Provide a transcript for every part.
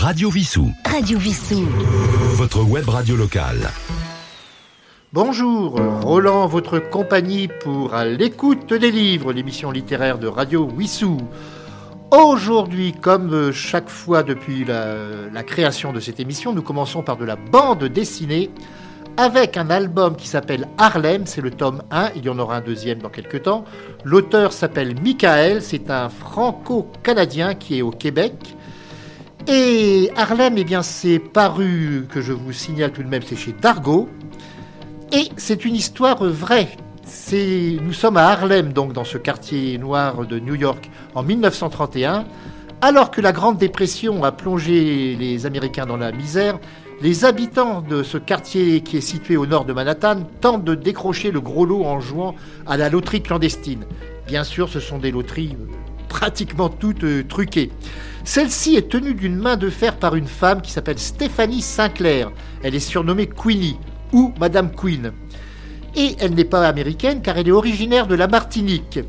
Radio Vissou. Radio Vissou. Votre web radio locale. Bonjour, Roland, votre compagnie pour à l'écoute des livres, l'émission littéraire de Radio Wissou. Aujourd'hui, comme chaque fois depuis la, la, création de cette émission, nous commençons par de la bande dessinée avec un album qui s'appelle Harlem, c'est le tome 1, il y en aura un deuxième dans quelques temps. L'auteur s'appelle Michael, c'est un franco-canadien qui est au Québec. Et Harlem, eh bien, c'est paru, que je vous signale tout de même, c'est chez Dargo. Et c'est une histoire vraie. Nous sommes à Harlem, donc dans ce quartier noir de New York, en 1931. Alors que la Grande Dépression a plongé les Américains dans la misère, les habitants de ce quartier qui est situé au nord de Manhattan tentent de décrocher le gros lot en jouant à la loterie clandestine. Bien sûr, ce sont des loteries euh, pratiquement toutes euh, truquées. Celle-ci est tenue d'une main de fer par une femme qui s'appelle Stéphanie Sinclair. Elle est surnommée Queenie ou Madame Queen. Et elle n'est pas américaine car elle est originaire de la Martinique.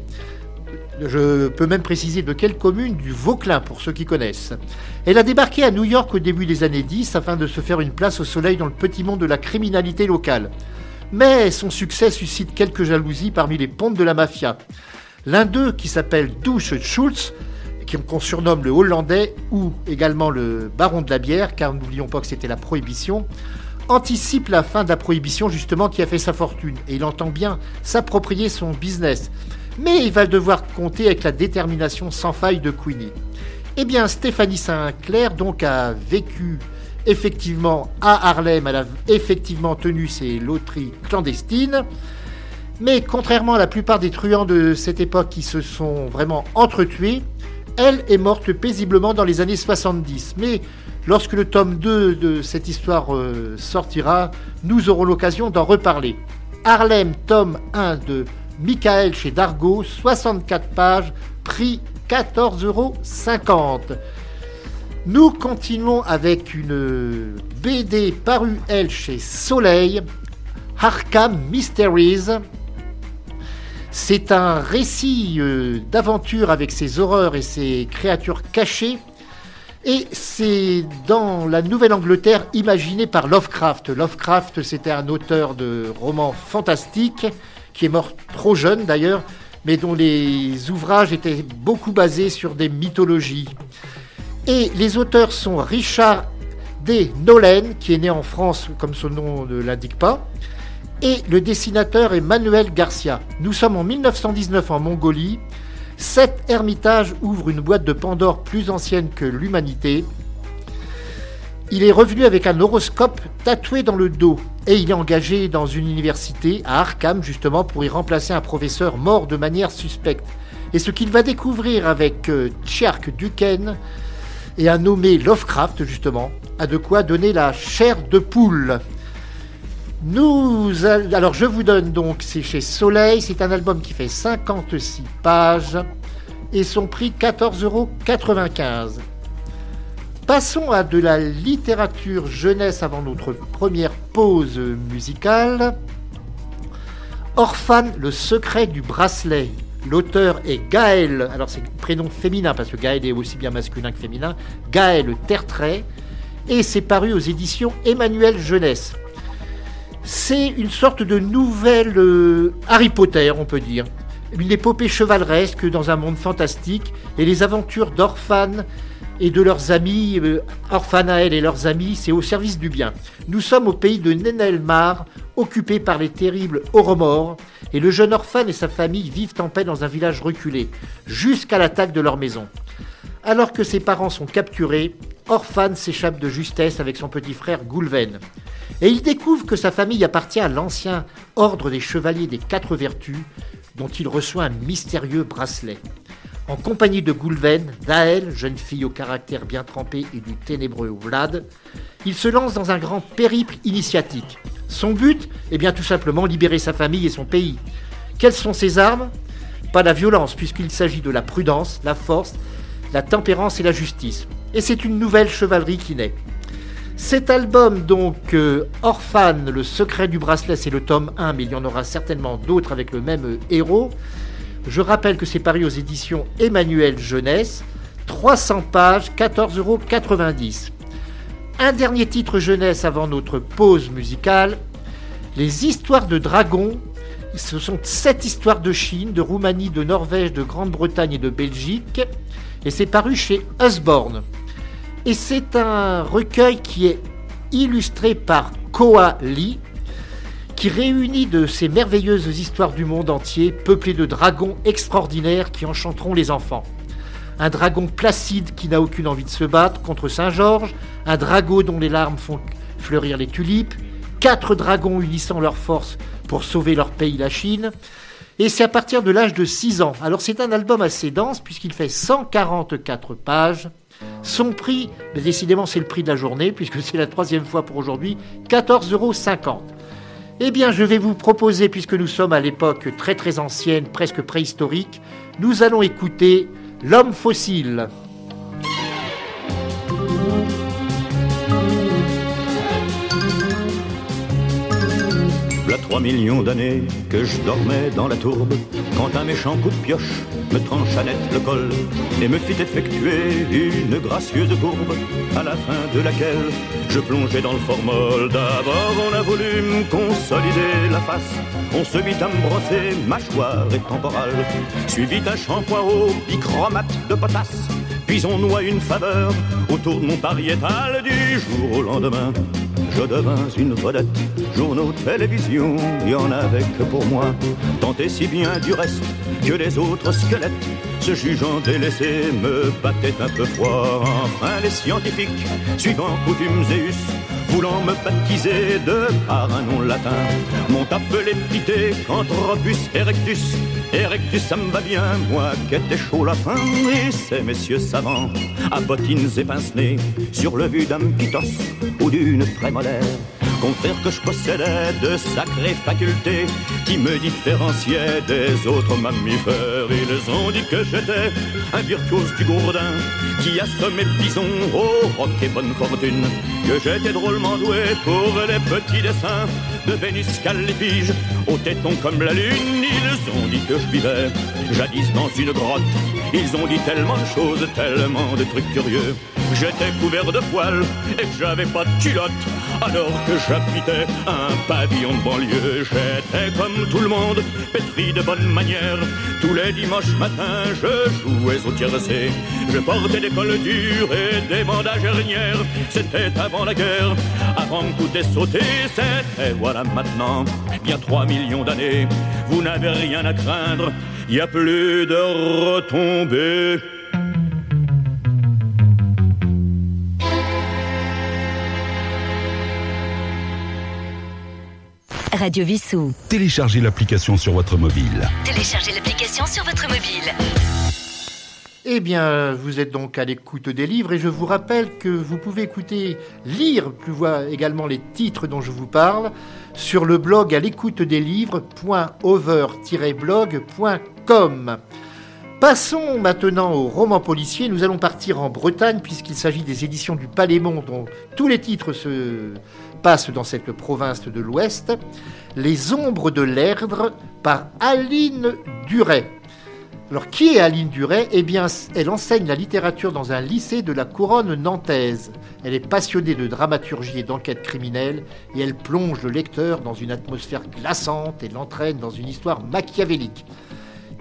Je peux même préciser de quelle commune Du Vauclin, pour ceux qui connaissent. Elle a débarqué à New York au début des années 10 afin de se faire une place au soleil dans le petit monde de la criminalité locale. Mais son succès suscite quelques jalousies parmi les pontes de la mafia. L'un d'eux, qui s'appelle Douche Schultz, qu'on surnomme le Hollandais ou également le Baron de la bière, car n'oublions pas que c'était la prohibition, anticipe la fin de la prohibition justement qui a fait sa fortune. Et il entend bien s'approprier son business. Mais il va devoir compter avec la détermination sans faille de Queenie. Eh bien, Stéphanie Sinclair donc a vécu effectivement à Harlem, elle a effectivement tenu ses loteries clandestines, mais contrairement à la plupart des truands de cette époque qui se sont vraiment entretués, elle est morte paisiblement dans les années 70. Mais lorsque le tome 2 de cette histoire euh, sortira, nous aurons l'occasion d'en reparler. Harlem, tome 1 de Michael chez Dargo, 64 pages, prix 14,50 euros. Nous continuons avec une BD parue, elle, chez Soleil, Arkham Mysteries. C'est un récit euh, d'aventure avec ses horreurs et ses créatures cachées. Et c'est dans la Nouvelle-Angleterre imaginée par Lovecraft. Lovecraft, c'était un auteur de romans fantastiques qui est mort trop jeune d'ailleurs, mais dont les ouvrages étaient beaucoup basés sur des mythologies. Et les auteurs sont Richard D. Nolan, qui est né en France comme son nom ne l'indique pas, et le dessinateur est Manuel Garcia. Nous sommes en 1919 en Mongolie. Cet ermitage ouvre une boîte de Pandore plus ancienne que l'humanité. Il est revenu avec un horoscope tatoué dans le dos et il est engagé dans une université à Arkham justement pour y remplacer un professeur mort de manière suspecte. Et ce qu'il va découvrir avec euh, Duquesne et un nommé Lovecraft justement a de quoi donner la chair de poule. Nous, alors je vous donne donc, c'est chez Soleil, c'est un album qui fait 56 pages et son prix 14,95 euros. Passons à de la littérature jeunesse avant notre première pause musicale. Orphan, le secret du bracelet. L'auteur est Gaël, alors c'est prénom féminin parce que Gaël est aussi bien masculin que féminin, Gaël Tertrais, et c'est paru aux éditions Emmanuel Jeunesse. C'est une sorte de nouvelle euh, Harry Potter, on peut dire. Une épopée chevaleresque dans un monde fantastique et les aventures d'Orphan et de leurs amis, euh, Orphanaël et leurs amis, c'est au service du bien. Nous sommes au pays de Nenelmar, occupé par les terribles Oromors, et le jeune orphan et sa famille vivent en paix dans un village reculé, jusqu'à l'attaque de leur maison. Alors que ses parents sont capturés, Orphan s'échappe de justesse avec son petit frère Goulven. Et il découvre que sa famille appartient à l'ancien ordre des chevaliers des quatre vertus, dont il reçoit un mystérieux bracelet. En compagnie de Goulven, Daël, jeune fille au caractère bien trempé, et du ténébreux Vlad, il se lance dans un grand périple initiatique. Son but est bien tout simplement libérer sa famille et son pays. Quelles sont ses armes? Pas la violence, puisqu'il s'agit de la prudence, la force, la tempérance et la justice. Et c'est une nouvelle chevalerie qui naît. Cet album, donc, euh, Orphan, le secret du bracelet, c'est le tome 1, mais il y en aura certainement d'autres avec le même euh, héros. Je rappelle que c'est paru aux éditions Emmanuel Jeunesse, 300 pages, 14,90 euros. un dernier titre jeunesse avant notre pause musicale. Les histoires de dragons. Ce sont sept histoires de Chine, de Roumanie, de Norvège, de Grande-Bretagne et de Belgique. Et c'est paru chez Usborne. Et c'est un recueil qui est illustré par Koa Lee, qui réunit de ces merveilleuses histoires du monde entier, peuplées de dragons extraordinaires qui enchanteront les enfants. Un dragon placide qui n'a aucune envie de se battre contre Saint-Georges, un dragon dont les larmes font fleurir les tulipes, quatre dragons unissant leurs forces pour sauver leur pays, la Chine. Et c'est à partir de l'âge de 6 ans. Alors c'est un album assez dense puisqu'il fait 144 pages. Son prix, mais décidément c'est le prix de la journée puisque c'est la troisième fois pour aujourd'hui, 14,50 euros. Eh bien, je vais vous proposer, puisque nous sommes à l'époque très très ancienne, presque préhistorique, nous allons écouter L'homme fossile. Trois millions d'années que je dormais dans la tourbe, quand un méchant coup de pioche me trancha net le col et me fit effectuer une gracieuse courbe, à la fin de laquelle je plongeais dans le formol. D'abord on a voulu me consolider la face, on se mit à me brosser mâchoire et temporale, suivi d'un shampoing au bichromate de potasse. Puis on noie une faveur autour de mon pariétal du jour au lendemain. Je devins une vedette, journaux, télévision, y en avait que pour moi. Tant et si bien du reste que les autres squelettes, se jugeant délaissés, me battaient un peu froid. Enfin, les scientifiques, suivant coutumes Zeus, voulant me baptiser de par un nom latin, m'ont appelé Pité, Canthropus erectus. Erectus, ça me va bien, moi qui étais chaud la fin, et ces messieurs savants, à bottines et pince-nez, sur le vu d'un pitos ou d'une prémolaire, contraire que je possédais de sacrées facultés qui me différenciaient des autres mammifères. Ils ont dit que j'étais un virtuose du gourdin qui assommait bison au roc et bonne fortune, que j'étais drôlement doué pour les petits dessins de Vénus Calépige, au téton comme la lune. Ils ont dit que je vivais jadis dans une grotte. Ils ont dit tellement de choses, tellement de trucs curieux. J'étais couvert de poils et j'avais pas de culotte. Alors que j'habitais un pavillon de banlieue, j'étais comme tout le monde, pétri de bonne manière. Tous les dimanches matins, je jouais au tiercé. Je portais des cols durs et des bandages hernières. C'était avant la guerre, avant que tout ait sauté. C'était voilà maintenant, bien 3 millions d'années. Vous n'avez rien à craindre, y a plus de retombées. Radio Vissou. Téléchargez l'application sur votre mobile. Téléchargez l'application sur votre mobile. Eh bien, vous êtes donc à l'écoute des livres et je vous rappelle que vous pouvez écouter, lire, plus voir également les titres dont je vous parle sur le blog à l'écoute des livres.over-blog.com. Passons maintenant au roman policier. Nous allons partir en Bretagne puisqu'il s'agit des éditions du Palémon dont tous les titres se passent dans cette province de l'Ouest. Les ombres de l'Erdre par Aline Duret. Alors, qui est Aline Duret? Eh bien, elle enseigne la littérature dans un lycée de la couronne nantaise. Elle est passionnée de dramaturgie et d'enquête criminelle, et elle plonge le lecteur dans une atmosphère glaçante et l'entraîne dans une histoire machiavélique.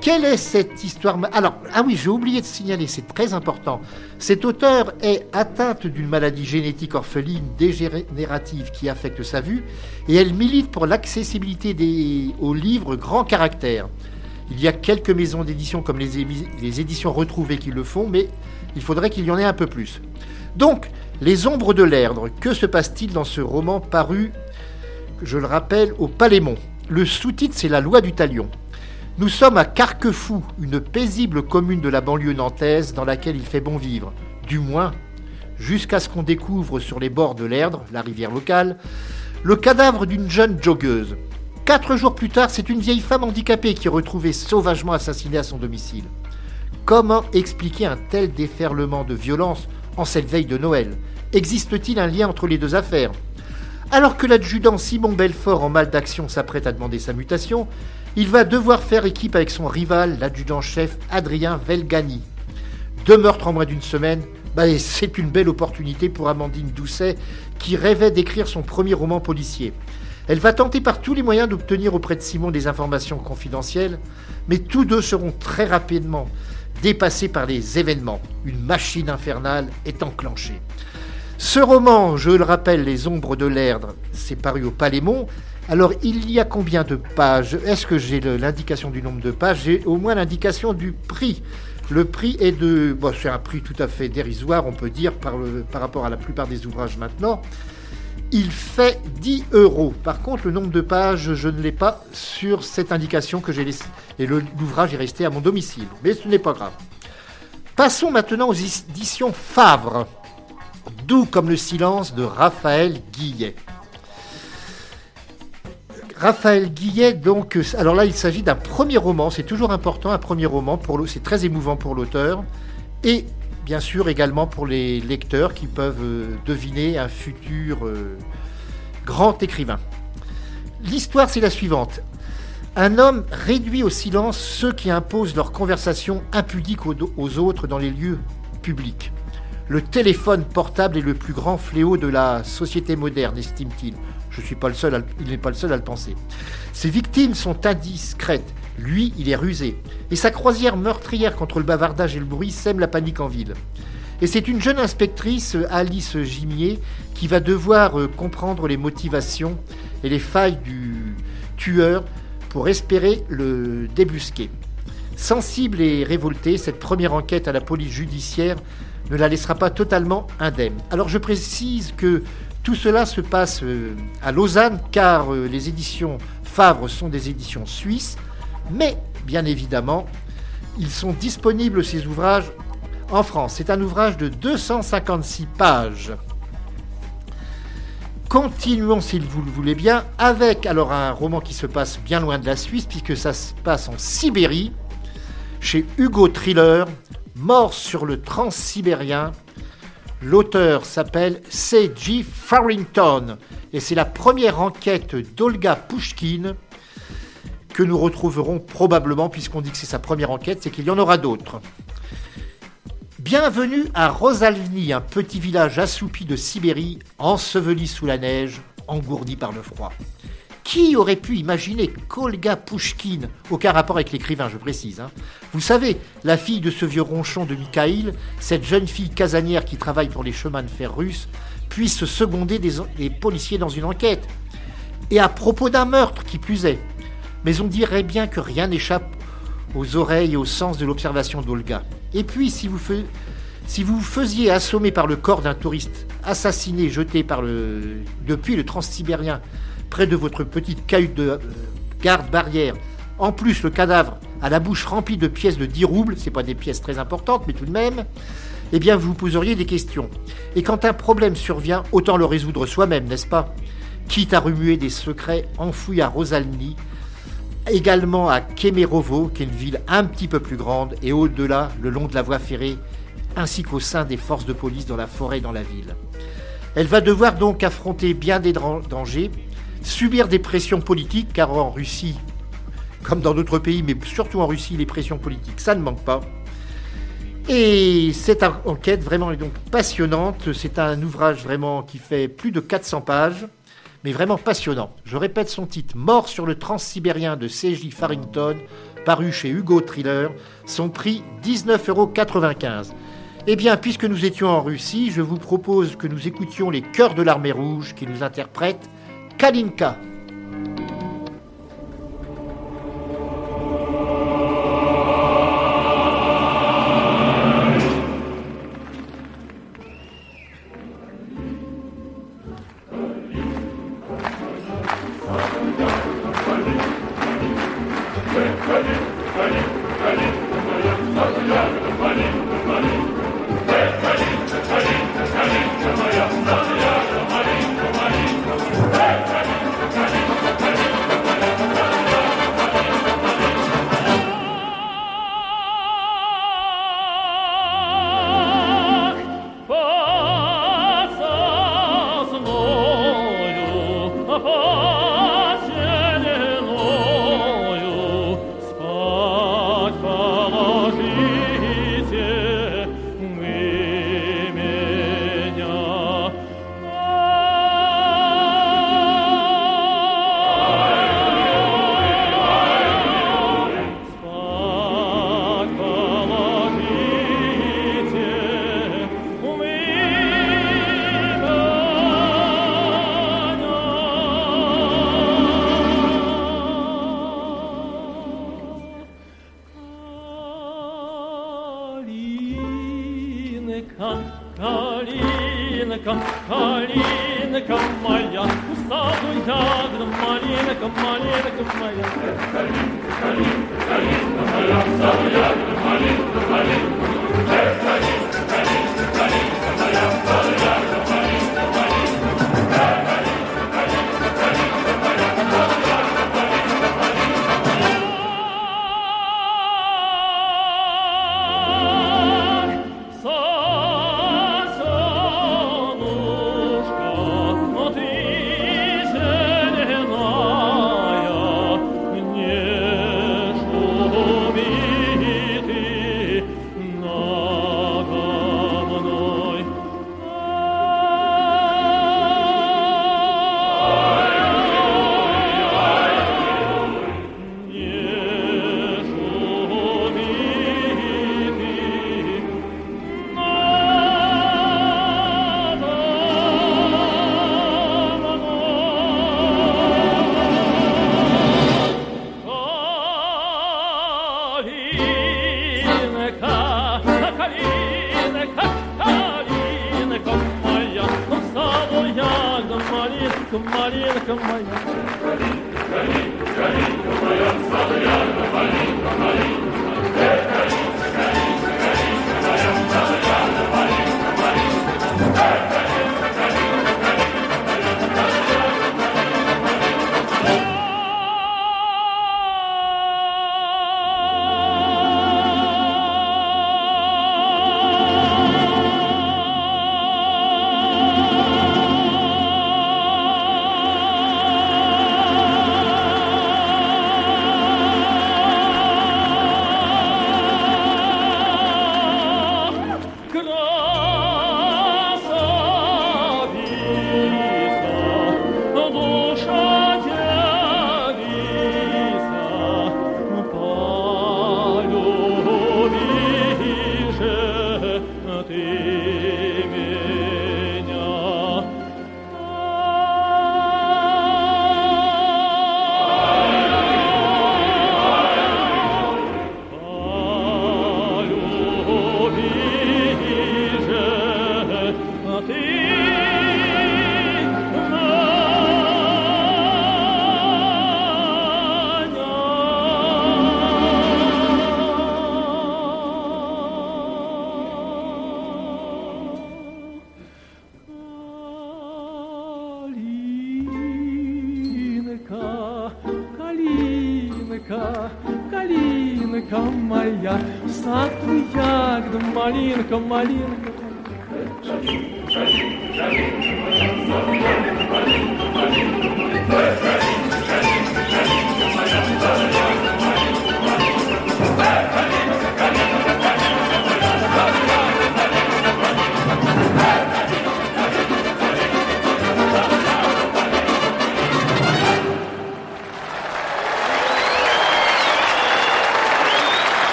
Quelle est cette histoire Alors, ah oui, j'ai oublié de signaler, c'est très important. Cet auteur est atteinte d'une maladie génétique orpheline dégénérative qui affecte sa vue, et elle milite pour l'accessibilité des... aux livres grand caractère. Il y a quelques maisons d'édition comme les, les, éditions retrouvées qui le font, mais il faudrait qu'il y en ait un peu plus. Donc, Les ombres de l'Erdre, que se passe-t-il dans ce roman paru, je le rappelle, au Palémon Le sous-titre, c'est La loi du talion. Nous sommes à Carquefou, une paisible commune de la banlieue nantaise dans laquelle il fait bon vivre, du moins jusqu'à ce qu'on découvre sur les bords de l'Erdre, la rivière locale, le cadavre d'une jeune joggeuse. Quatre jours plus tard, c'est une vieille femme handicapée qui est retrouvée sauvagement assassinée à son domicile. Comment expliquer un tel déferlement de violence en cette veille de Noël? Existe-t-il un lien entre les deux affaires? Alors que l'adjudant Simon Belfort en mal d'action s'apprête à demander sa mutation, il va devoir faire équipe avec son rival, l'adjudant-chef Adrien Velgani. Deux meurtres en moins d'une semaine, Bah, c'est une belle opportunité pour Amandine Doucet qui rêvait d'écrire son premier roman policier. Elle va tenter par tous les moyens d'obtenir auprès de Simon des informations confidentielles, mais tous deux seront très rapidement dépassés par les événements. Une machine infernale est enclenchée. Ce roman, je le rappelle, Les Ombres de l'Erdre, c'est paru au Palémon. Alors, il y a combien de pages Est-ce que j'ai l'indication du nombre de pages J'ai au moins l'indication du prix. Le prix est de. C'est un prix tout à fait dérisoire, on peut dire, par, par rapport à la plupart des ouvrages maintenant. Il fait 10 euros. Par contre, le nombre de pages, je ne l'ai pas sur cette indication que j'ai laissée. Et l'ouvrage est resté à mon domicile. Mais ce n'est pas grave. Passons maintenant aux éditions Favre. Doux comme le silence de Raphaël Guillet. Raphaël Guillet, donc, euh, alors là, il s'agit d'un premier roman. C'est toujours important, un premier roman. Pour c'est très émouvant pour l'auteur. Et bien sûr également pour les lecteurs qui peuvent euh, deviner un futur euh, grand écrivain. L'histoire, c'est la suivante. Un homme réduit au silence ceux qui imposent leur conversation impudique aux autres dans les lieux publics. Le téléphone portable est le plus grand fléau de la société moderne, estime-t-il. Je suis pas le seul, il n'est pas le seul à le penser. Ses victimes sont indiscrètes. Lui, il est rusé. Et sa croisière meurtrière contre le bavardage et le bruit sème la panique en ville. Et c'est une jeune inspectrice, Alice Gimier, qui va devoir euh, comprendre les motivations et les failles du tueur pour espérer le débusquer. Sensible et révoltée, cette première enquête à la police judiciaire ne la laissera pas totalement indemne. Alors je précise que tout cela se passe euh, à Lausanne car euh, les éditions Favre sont des éditions suisses, mais bien évidemment, ils sont disponibles ces ouvrages en France. C'est un ouvrage de 256 pages. Continuons, s'il vous le voulez bien, avec alors un roman qui se passe bien loin de la Suisse, puisque ça se passe en Sibérie, chez Hugo Thriller, Mort sur le transsibérien. L'auteur s'appelle C.J. Farrington et c'est la première enquête d'Olga Pushkin que nous retrouverons probablement, puisqu'on dit que c'est sa première enquête, c'est qu'il y en aura d'autres. Bienvenue à Rosalny, un petit village assoupi de Sibérie, enseveli sous la neige, engourdi par le froid. Qui aurait pu imaginer qu'Olga Pushkin, aucun rapport avec l'écrivain, je précise, hein, vous savez, la fille de ce vieux ronchon de Mikhail, cette jeune fille casanière qui travaille pour les chemins de fer russes, puisse seconder des, policiers dans une enquête Et à propos d'un meurtre, qui plus est. Mais on dirait bien que rien n'échappe aux oreilles et au sens de l'observation d'Olga. Et puis, si vous, si vous faisiez assommer par le corps d'un touriste assassiné, jeté depuis le transsibérien près de votre petite cahute de euh, garde-barrière. En plus, le cadavre a la bouche remplie de pièces de 10 roubles, c'est pas des pièces très importantes, mais tout de même, eh bien, vous poseriez des questions. Et quand un problème survient, autant le résoudre soi-même, n'est-ce pas? Quitte à remuer des secrets enfouis à Rosalny, également à Kemerovo, qui est une ville un petit peu plus grande, et au-delà, le long de la voie ferrée, ainsi qu'au sein des forces de police dans la forêt et dans la ville. Elle va devoir donc affronter bien des dangers, subir des pressions politiques, car en Russie, comme dans d'autres pays, mais surtout en Russie, les pressions politiques, ça ne manque pas. Et cette enquête vraiment est donc passionnante. C'est un ouvrage vraiment qui fait plus de 400 pages, mais vraiment passionnant. Je répète son titre Mort sur le transsibérien de C.J. Farrington, paru chez Hugo Thriller. Son prix 19,95 euros. Eh bien, puisque nous étions en Russie, je vous propose que nous écoutions les chœurs de l'armée rouge qui nous interprètent Karinka. glory. Марина.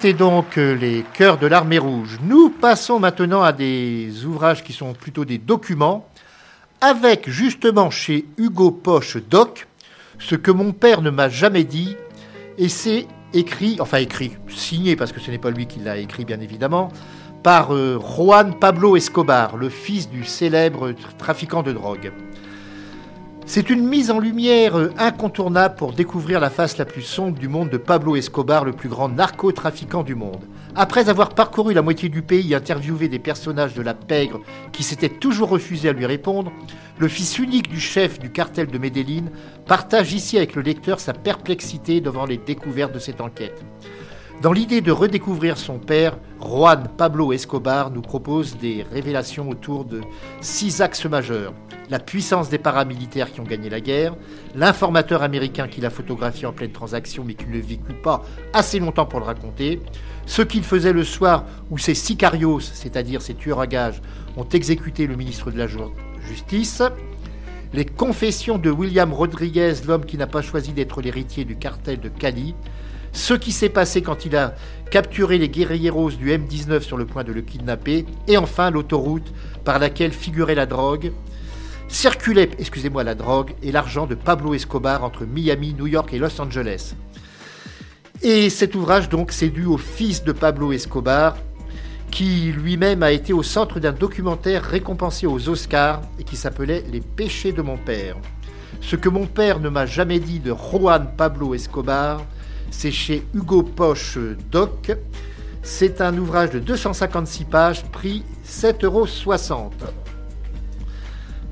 C'était donc euh, les Chœurs de l'Armée Rouge. Nous passons maintenant à des ouvrages qui sont plutôt des documents, avec justement chez Hugo Poche Doc, ce que mon père ne m'a jamais dit, et c'est écrit, enfin écrit, signé parce que ce n'est pas lui qui l'a écrit bien évidemment, par euh, Juan Pablo Escobar, le fils du célèbre trafiquant de drogue. C'est une mise en lumière euh, incontournable pour découvrir la face la plus sombre du monde de Pablo Escobar, le plus grand narcotrafiquant du monde. Après avoir parcouru la moitié du pays et interviewé des personnages de la pègre qui s'étaient toujours refusés à lui répondre, le fils unique du chef du cartel de Medellín partage ici avec le lecteur sa perplexité devant les découvertes de cette enquête. Dans l'idée de redécouvrir son père, Juan Pablo Escobar nous propose des révélations autour de six axes majeurs. La puissance des paramilitaires qui ont gagné la guerre, l'informateur américain qui l'a photographié en pleine transaction mais qui ne vécut pas assez longtemps pour le raconter, ce qu'il faisait le soir où ces sicarios, c'est-à-dire ces tueurs à gages, ont exécuté le ministre de la Justice, les confessions de William Rodriguez, l'homme qui n'a pas choisi d'être l'héritier du cartel de Cali, ce qui s'est passé quand il a capturé les guerrilleros du M19 sur le point de le kidnapper, et enfin l'autoroute par laquelle figurait la drogue, circulait, excusez-moi, la drogue et l'argent de Pablo Escobar entre Miami, New York et Los Angeles. Et cet ouvrage, donc, c'est dû au fils de Pablo Escobar, qui lui-même a été au centre d'un documentaire récompensé aux Oscars et qui s'appelait Les péchés de mon père. Ce que mon père ne m'a jamais dit de Juan Pablo Escobar, c'est chez Hugo Poche Doc. C'est un ouvrage de 256 pages, prix 7,60 euros.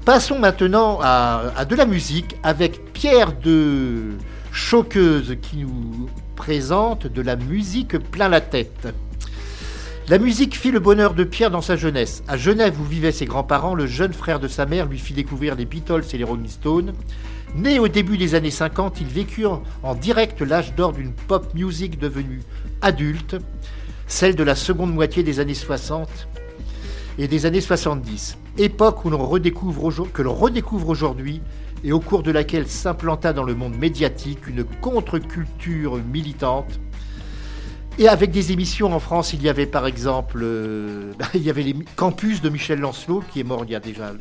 Passons maintenant à, à, de la musique avec Pierre de Choqueuse qui nous présente de la musique plein la tête. La musique fit le bonheur de Pierre dans sa jeunesse. À Genève, où vivaient ses grands-parents, le jeune frère de sa mère lui fit découvrir les Beatles et les Rolling Stones. Né au début des années 50, il vécut en direct l'âge d'or d'une pop music devenue adulte, celle de la seconde moitié des années 60 et des années 70, époque que l'on redécouvre aujourd'hui et au cours de laquelle s'implanta dans le monde médiatique une contre-culture militante. Et avec des émissions en France, il y avait par exemple, euh, les Campus de Michel Lancelot, qui est mort il y a déjà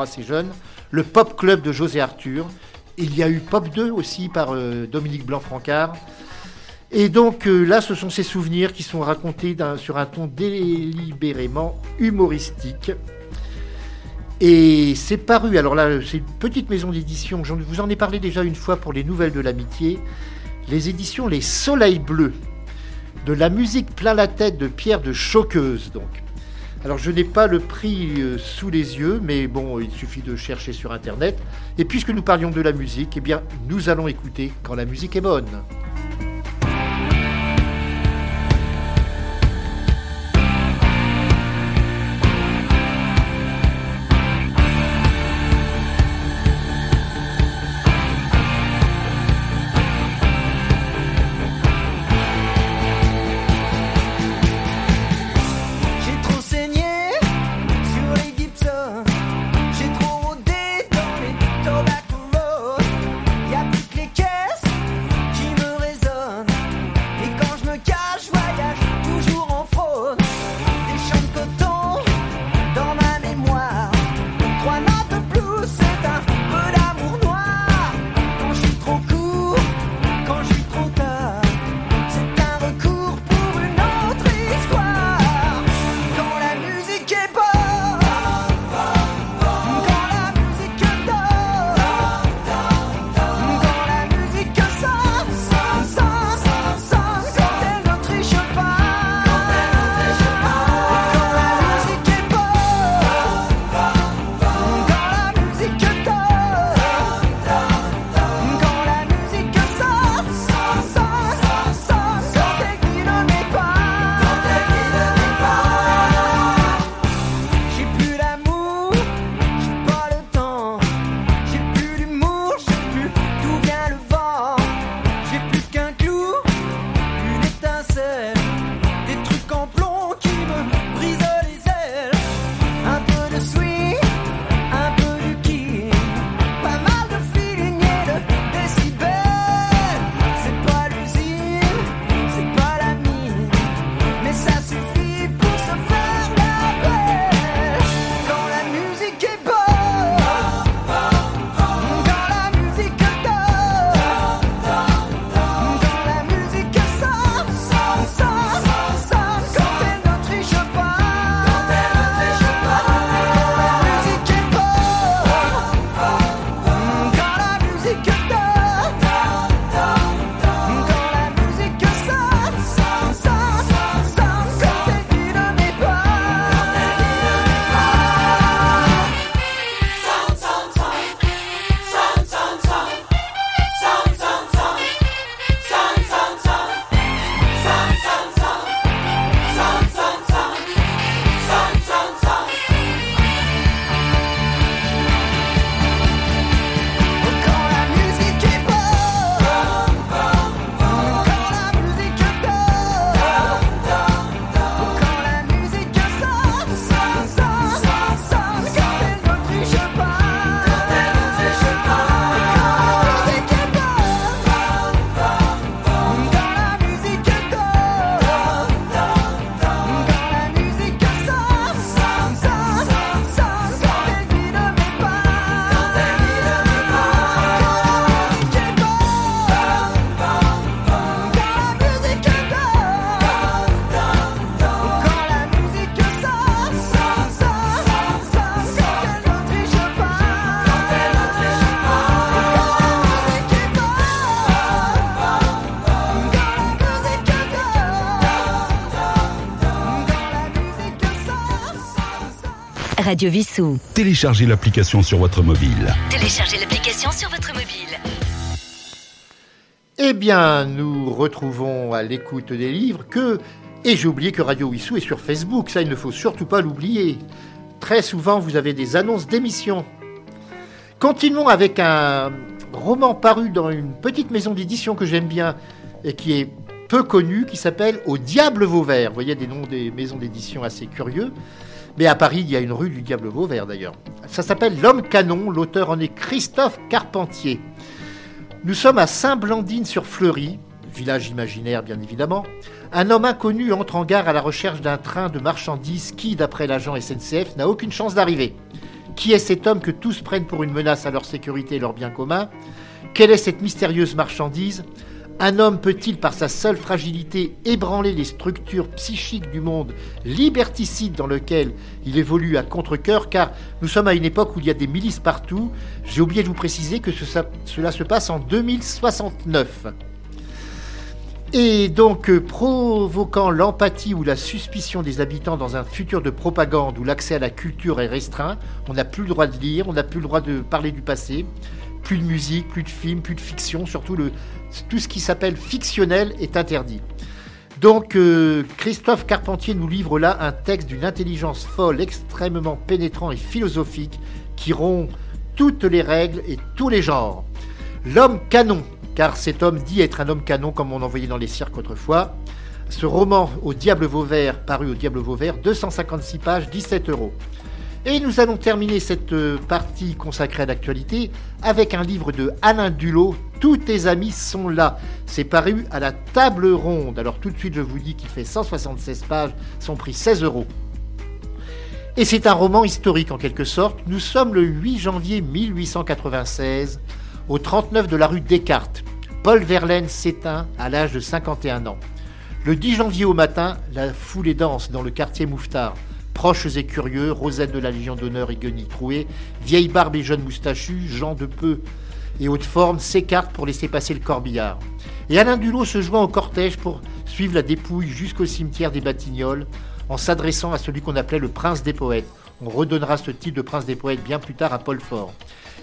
assez jeune, le Pop Club de José Arthur, il y a eu Pop 2 aussi par euh, Dominique Blanc-Francard. Et donc euh, là, ce sont ces souvenirs qui sont racontés sur un ton délibérément humoristique. Et c'est paru, alors là, c'est une petite maison d'édition, je vous en ai parlé déjà une fois pour les nouvelles de l'amitié, les éditions Les Soleils Bleus de la musique plein la tête de Pierre de Choqueuse, donc. Alors je n'ai pas le prix euh, sous les yeux, mais bon, il suffit de chercher sur Internet. Et puisque nous parlions de la musique, eh bien, nous allons écouter quand la musique est bonne. Radio Vissou. Téléchargez l'application sur votre mobile. Téléchargez l'application sur votre mobile. Eh bien, nous retrouvons à l'écoute des livres que... Et j'ai oublié que Radio Wissou est sur Facebook, ça il ne faut surtout pas l'oublier. Très souvent, vous avez des annonces d'émissions. Continuons avec un roman paru dans une petite maison d'édition que j'aime bien et qui est peu connue, qui s'appelle Au Diable Vauvert. Vous voyez des noms des maisons d'édition assez curieux. Mais à Paris, il y a une rue du Diable Vauvert d'ailleurs. Ça s'appelle L'Homme Canon. L'auteur en est Christophe Carpentier. Nous sommes à Saint-Blandine-sur-Fleury, village imaginaire bien évidemment. Un homme inconnu entre en gare à la recherche d'un train de marchandises qui, d'après l'agent SNCF, n'a aucune chance d'arriver. Qui est cet homme que tous prennent pour une menace à leur sécurité et leur bien commun Quelle est cette mystérieuse marchandise? Un homme peut-il, par sa seule fragilité, ébranler les structures psychiques du monde liberticide dans lequel il évolue à contre-coeur Car nous sommes à une époque où il y a des milices partout. J'ai oublié de vous préciser que ce- cela se passe en 2069. Et donc, euh, provoquant l'empathie ou la suspicion des habitants dans un futur de propagande où l'accès à la culture est restreint, on n'a plus le droit de lire, on n'a plus le droit de parler du passé, plus de musique, plus de films, plus de fiction, surtout le, tout ce qui s'appelle fictionnel est interdit. Donc, euh, Christophe Carpentier nous livre là un texte d'une intelligence folle, extrêmement pénétrant et philosophique, qui rompt toutes les règles et tous les genres. L'homme canon, car cet homme dit être un homme canon comme on en voyait dans les cirques autrefois. Ce roman au Diable Vauvert, paru au Diable Vauvert, 256 pages, 17 euros. Et nous allons terminer cette euh, partie consacrée à l'actualité avec un livre de Alain Dulot, Tous tes amis sont là. C'est paru à la table ronde. Alors tout de suite, je vous dis qu'il fait 176 pages, son prix 16 euros. Et c'est un roman historique en quelque sorte. Nous sommes le 8 janvier 1896, au 39 de la rue Descartes. Paul Verlaine s'éteint à l'âge de 51 ans. Le 10 janvier au matin, la foule est dense dans le quartier Mouffetard. Proches et curieux, Rosette de la Légion d'honneur et Guenille Troué, vieille barbe et jeunes moustachus, gens de peu et haute forme s'écartent pour laisser passer le corbillard. Et Alain Dulot se joint au cortège pour suivre la dépouille jusqu'au cimetière des Batignolles en s'adressant à celui qu'on appelait le prince des poètes. On redonnera ce titre de prince des poètes bien plus tard à Paul Fort.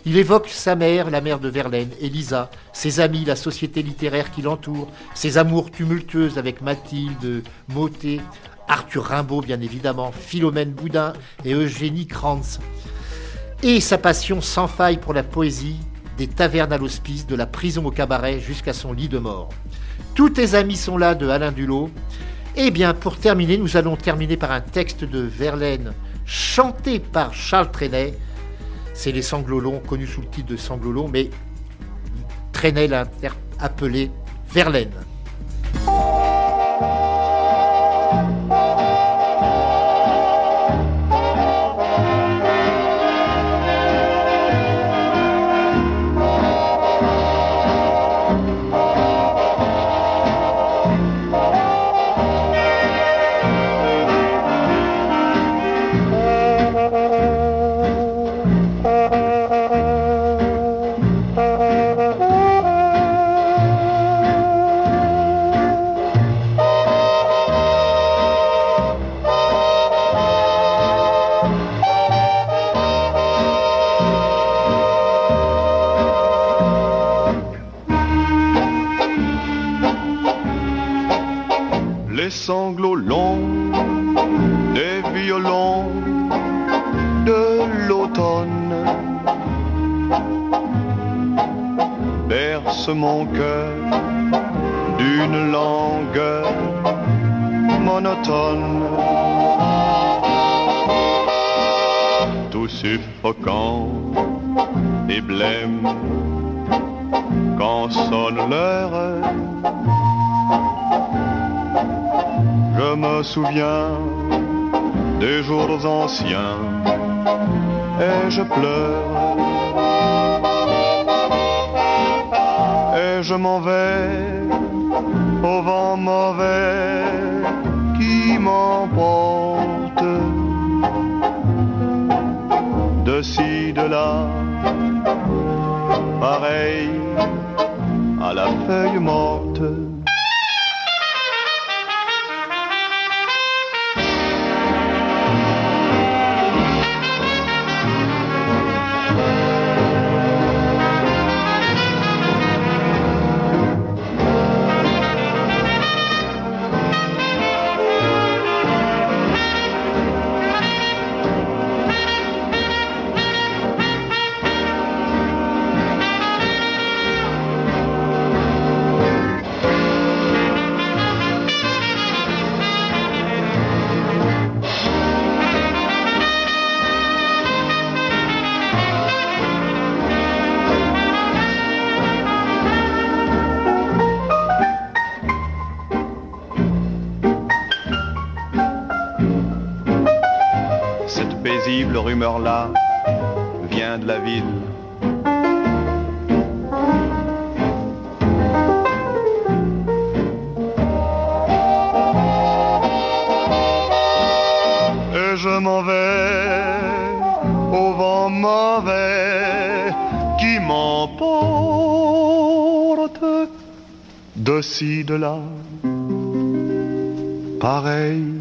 Il évoque sa mère, la mère de Verlaine, Elisa, ses amis, la société littéraire qui l'entoure, ses amours tumultueuses avec Mathilde, Motet, Arthur Rimbaud bien évidemment, Philomène Boudin et Eugénie Kranz. Et sa passion sans faille pour la poésie, des tavernes à l'hospice, de la prison au cabaret jusqu'à son lit de mort. Tous tes amis sont là de Alain Dulot. Eh bien, pour terminer, nous allons terminer par un texte de Verlaine chanté par Charles Trenet. C'est les sanglots longs, connus sous le titre de sanglots mais Trenet l'a appelé Verlaine. Souviens des jours anciens et je pleure. Et je m'en vais au vent mauvais qui m'emporte de ci, de là, pareil à la feuille morte. Rumeur-là vient de la ville. Et je m'en vais au vent mauvais qui m'emporte de ci, de là, pareil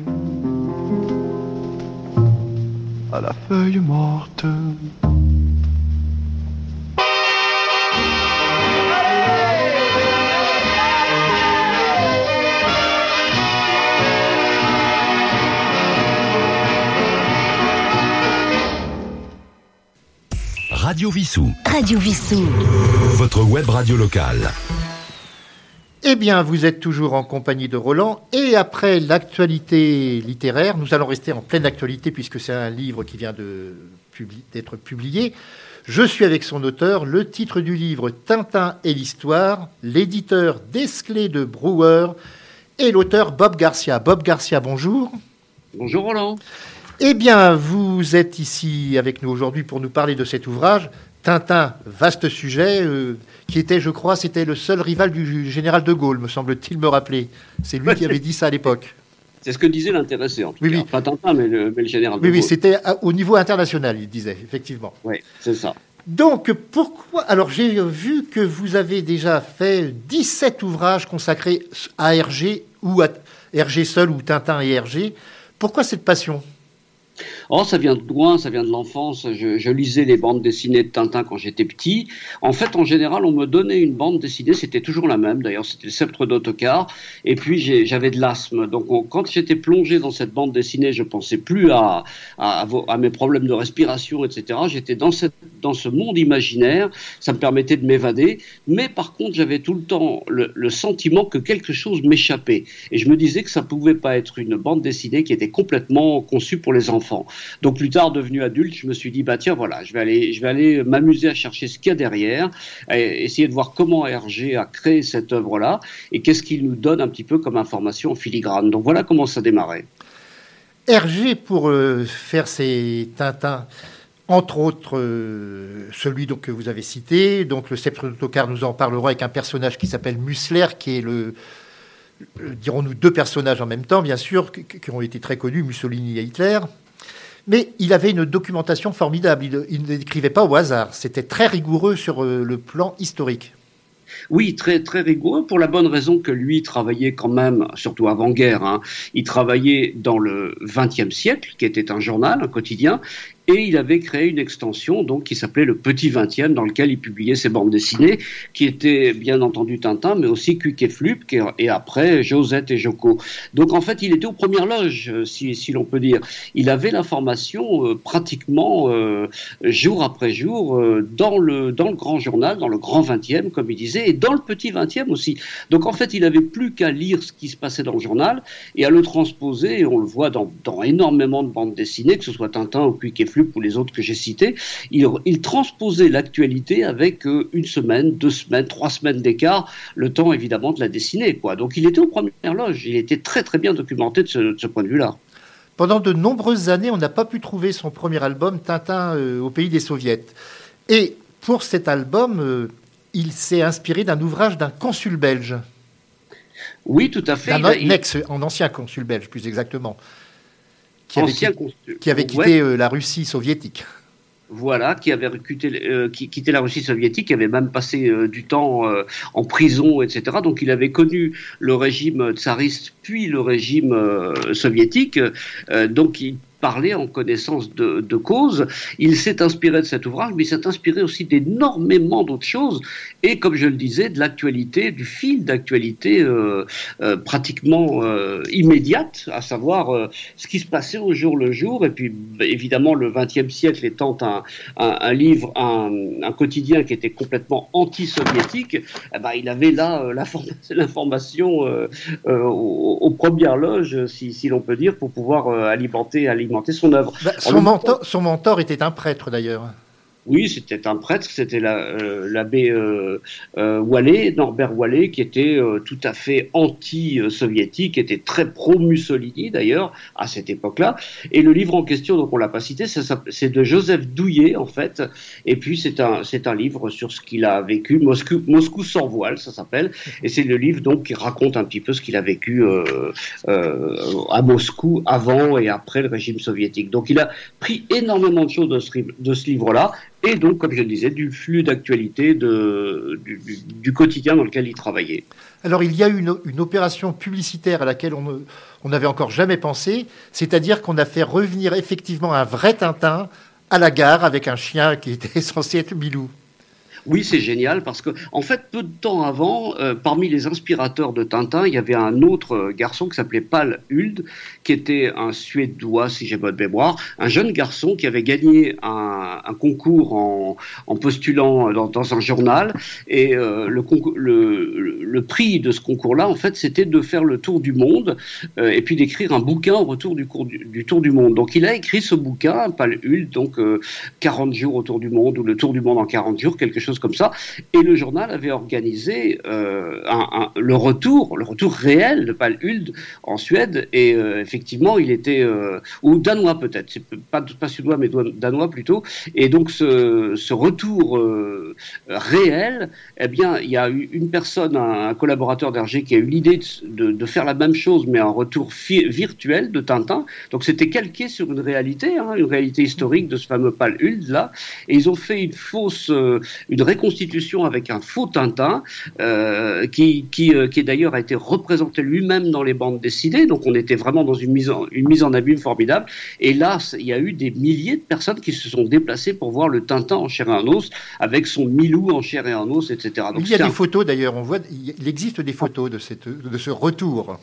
la feuille morte. Radio Vissou. Radio Vissou. Votre web radio locale. Eh bien, vous êtes toujours en compagnie de Roland. Et après l'actualité littéraire, nous allons rester en pleine actualité puisque c'est un livre qui vient de publi- d'être publié. Je suis avec son auteur, le titre du livre Tintin et l'histoire, l'éditeur Desclés de Brouwer et l'auteur Bob Garcia. Bob Garcia, bonjour. Bonjour Roland. Eh bien, vous êtes ici avec nous aujourd'hui pour nous parler de cet ouvrage. Tintin, vaste sujet, euh, qui était, je crois, c'était le seul rival du général de Gaulle, me semble-t-il me rappeler. C'est lui qui avait dit ça à l'époque. C'est ce que disait l'intéressé en tout Oui, cas. oui. Pas Tintin, mais le, mais le général. de Oui, oui, Gaulle. c'était au niveau international, il disait, effectivement. Oui, c'est ça. Donc, pourquoi Alors, j'ai vu que vous avez déjà fait 17 ouvrages consacrés à Hergé, ou à Hergé seul, ou Tintin et Hergé. Pourquoi cette passion? Oh, ça vient de loin, ça vient de l'enfance. Je, lisais les bandes dessinées de Tintin quand j'étais petit. En fait, en général, on me donnait une bande dessinée, c'était toujours la même. D'ailleurs, c'était le sceptre d'autocar. Et puis, j'avais de l'asthme. Donc, on- quand j'étais plongé dans cette bande dessinée, je pensais plus à, mes problèmes de respiration, etc. J'étais dans ce monde imaginaire. Ça me permettait de m'évader. Mais par contre, j'avais tout le temps le, le sentiment que quelque chose m'échappait. Et je me disais que ça pouvait pas être une bande dessinée qui était complètement conçue pour les enfants. Donc plus tard, devenu adulte, je me suis dit bah tiens voilà, je vais aller, je vais aller m'amuser à chercher ce qu'il y a derrière, essayer de voir comment Hergé a créé cette œuvre-là et qu'est-ce qu'il nous donne un petit peu comme information en filigrane. Donc voilà comment ça démarrait. Hergé, pour euh, faire ses Tintins, entre autres euh, celui donc, que vous avez cité, donc le sceptre d'autocar, nous en parlerons avec un personnage qui s'appelle Musler, qui est le, dirons-nous, deux personnages en même temps, bien sûr, qui ont été très connus, Mussolini et Hitler. Mais il avait une documentation formidable. Il, il ne l'écrivait pas au hasard. C'était très rigoureux sur euh, le plan historique. Oui, très rigoureux pour la bonne raison que lui travaillait quand même, surtout avant-guerre, hein, il travaillait dans le XXe siècle, qui était un journal, un quotidien, et il avait créé une extension donc qui s'appelait le Petit Vingtième, dans lequel il publiait ses bandes dessinées, qui étaient bien entendu Tintin, mais aussi Quick et Flup, et après Josette et Joko. Donc en fait, il était aux premières loges, euh, si, si l'on peut dire. Il avait l'information euh, pratiquement euh, jour après jour euh, dans le dans le grand journal, dans le grand 20e, comme il disait, et dans le petit 20e aussi. Donc en fait, il avait plus qu'à lire ce qui se passait dans le journal et à le transposer. Et on le voit dans, dans énormément de bandes dessinées, que ce soit Tintin ou Quick et Flup ou les autres que j'ai cités. Il, il transposait l'actualité avec euh, une semaine, deux semaines, trois semaines d'écart, le temps évidemment de la dessiner. Quoi. Donc il était aux premières loges. Il était très très bien documenté de ce, de ce point de vue-là. Pendant de nombreuses années, on n'a pas pu trouver son premier album, Tintin euh, au pays des soviets. Et pour cet album, euh, il s'est inspiré d'un ouvrage d'un consul belge, Oui, tout à fait. d'un Il il- ex, un ancien consul belge plus exactement, qui avait, ancien qui- avait quitté euh, la Russie soviétique. Voilà, qui avait quitté, euh, qui- quitté la Russie soviétique, qui avait même passé euh, du temps euh, en prison, etc. Donc il avait connu le régime tsariste puis le régime euh, soviétique. Euh, donc il parlait en connaissance de, cause. Il s'est inspiré de cet ouvrage, mais il s'est inspiré aussi d'énormément d'autres choses. Et comme je le disais, de l'actualité, du fil d'actualité euh, euh, pratiquement euh, immédiate, à savoir euh, ce qui se passait au jour le jour. Et puis évidemment, le XXe siècle étant un, livre, un, quotidien qui était complètement anti-soviétique, eh ben, il avait là l'inform- l'information aux, premières loges, si, si l'on peut dire, pour pouvoir euh, alimenter, alimenter son œuvre. Bah, mentor, son mentor était un prêtre d'ailleurs. Oui, c'était un prêtre, c'était euh, l'abbé euh, euh, Wallet, Norbert Wallet, qui était euh, tout à fait anti-soviétique, était très pro-Mussolini d'ailleurs à cette époque-là. Et le livre en question, donc on l'a pas cité, c'est de Joseph Douillet en fait. Et puis c'est un un livre sur ce qu'il a vécu, Moscou, Moscou sans voile, ça s'appelle. Et c'est le livre donc qui raconte un petit peu ce qu'il a vécu euh, euh, à Moscou avant et après le régime soviétique. Donc il a pris énormément de choses de ce livre-là et donc, comme je le disais, du flux d'actualité du, quotidien dans lequel il travaillait. Alors, il y a eu une, opération publicitaire à laquelle on n'avait encore jamais pensé, c'est-à-dire qu'on a fait revenir effectivement un vrai Tintin à la gare avec un chien qui était censé être Milou. Oui, c'est génial parce que, en fait, peu de temps avant, euh, parmi les inspirateurs de Tintin, il y avait un autre euh, garçon qui s'appelait Pal Huld, qui était un Suédois, si j'ai bonne mémoire, un jeune garçon qui avait gagné un, concours en, postulant dans, un journal. Et euh, le, prix de ce concours-là, en fait, c'était de faire le tour du monde et puis d'écrire un bouquin au retour du, tour du monde. Donc, il a écrit ce bouquin, Pal Huld, donc euh, 40 jours autour du monde ou le tour du monde en 40 jours, quelque chose comme ça. Et le journal avait organisé euh, le retour, le retour réel de Pal Huld en Suède. Et euh, effectivement, il était euh, ou danois peut-être, pas suédois mais danois plutôt. Et donc ce, retour réel, eh bien, il y a eu une personne, un, collaborateur d'Hergé, qui a eu l'idée de, faire la même chose, mais un retour virtuel de Tintin. Donc c'était calqué sur une réalité, hein, une réalité historique de ce fameux Pal Huld là. Et ils ont fait une fausse, réconstitution avec un faux Tintin, euh, qui, qui, euh, qui d'ailleurs a été représenté lui-même dans les bandes dessinées. Donc on était vraiment dans une mise en, une mise en abîme formidable. Et là, il y a eu des milliers de personnes qui se sont déplacées pour voir le Tintin en chair et en os, avec son Milou en chair et en os, etc. Donc il y a des un- photos d'ailleurs, on voit, il existe des photos de, cette, de ce retour.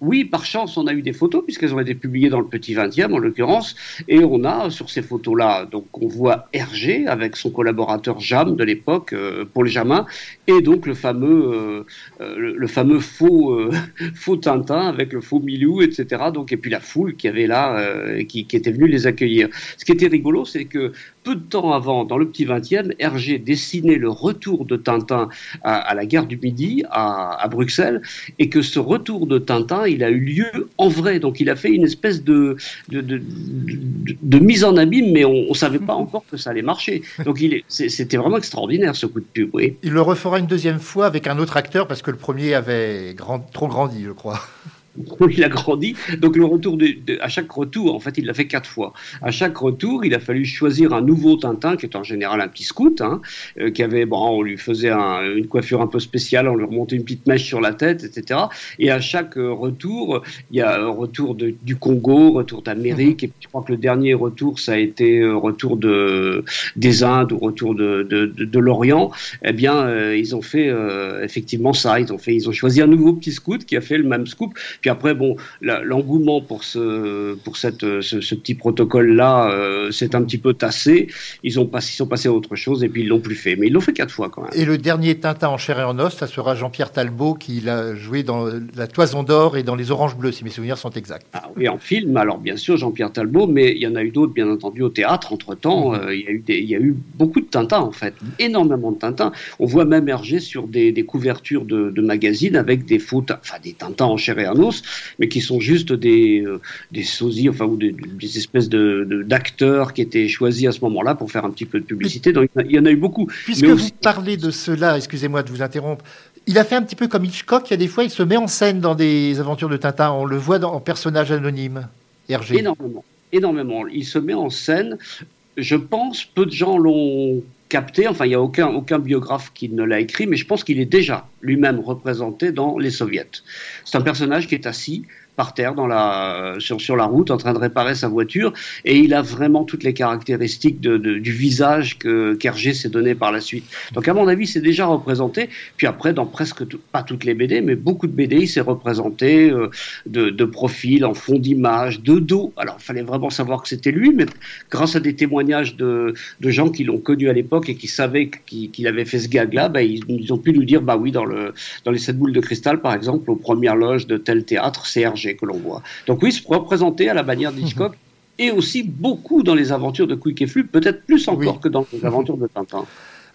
Oui, par chance, on a eu des photos puisqu'elles ont été publiées dans le Petit 20e en l'occurrence, et on a sur ces photos-là, donc on voit Hergé avec son collaborateur Jam de l'époque, euh, Paul Jamin, et donc le fameux, euh, euh, le, fameux faux, euh, faux Tintin avec le faux Milou, etc. Donc et puis la foule qui avait là, qui, qui était venue les accueillir. Ce qui était rigolo, c'est que peu de temps avant, dans le Petit 20e, Hergé dessinait le retour de Tintin à, la gare du Midi à, Bruxelles, et que ce retour de Tintin, il a eu lieu en vrai. Donc il a fait une espèce de, de, de, mise en abîme, mais on ne savait pas encore que ça allait marcher. Donc c'était vraiment extraordinaire ce coup de pub, oui. Il le refera une deuxième fois avec un autre acteur parce que le premier avait trop grandi, je crois. Il a grandi. Donc le retour de, à chaque retour, en fait, il l'a fait quatre fois. À chaque retour, il a fallu choisir un nouveau Tintin, qui est en général un petit scout, hein, euh, qui avait, bon, on lui faisait un- une coiffure un peu spéciale, on lui remontait une petite mèche sur la tête, etc. Et à chaque euh, retour, il y a un retour du Congo, retour d'Amérique, et puis je crois que le dernier retour, ça a été euh, retour de des Indes ou retour de, l'Orient. Eh bien, euh, ils ont fait euh, effectivement ça. Ils ont fait, ils ont choisi un nouveau petit scout qui a fait le même scoop. Puis après, bon, l'engouement pour ce pour cette ce, ce petit protocole là, euh, c'est un petit peu tassé. Ils ont passé, ils sont passés à autre chose et puis ils l'ont plus fait. Mais ils l'ont fait quatre fois quand même. Et le dernier Tintin en chair et en os, ça sera Jean-Pierre Talbot qui l'a joué dans La Toison d'Or et dans Les Oranges Bleues, si mes souvenirs sont exacts. Ah oui, en film, alors bien sûr Jean-Pierre Talbot, mais il y en a eu d'autres, bien entendu, au théâtre. Entre-temps, euh, il, y a eu des- il y a eu beaucoup de Tintin, en fait. Énormément de Tintin. On voit même Hergé sur des, des couvertures de, de magazines avec des faux, tin- enfin des Tintins en chair et en os, mais qui sont juste des, euh, des sosies, enfin, ou des, des espèces de, de- d'acteurs qui étaient choisis à ce moment-là pour faire un petit peu de publicité. Donc il y en a eu beaucoup. Puisque Mais vous parlez de cela, excusez-moi de vous interrompre, il a fait un petit peu comme Hitchcock, il y a des fois il se met en scène dans des aventures de Tintin, on le voit dans, en personnage anonyme, Hergé. Énormément, énormément. Il se met en scène. Je pense peu de gens l'ont capté. Enfin, il n'y a aucun, aucun biographe qui ne l'a écrit, mais je pense qu'il est déjà lui-même représenté dans les soviets. C'est un personnage qui est assis par terre sur, la route en train de réparer sa voiture et il a vraiment toutes les caractéristiques du visage que qu'Hergé s'est donné par la suite. Donc à mon avis c'est déjà représenté. Puis après dans presque pas toutes les BD mais beaucoup de BD il s'est représenté euh, de, profil en fond d'image, de dos. Alors il fallait vraiment savoir que c'était lui mais grâce à des témoignages de, gens qui l'ont connu à l'époque et qui savaient qu'il avait fait ce gag là, bah, ils, ont pu nous dire bah oui dans dans les sept boules de cristal par exemple aux premières loges de tel théâtre c'est Hergé que l'on voit. Donc oui, se représenter à la manière d'Hitchcock, et aussi beaucoup dans les aventures de Quick et Flip, peut-être plus encore Oui. que dans les aventures de Tintin.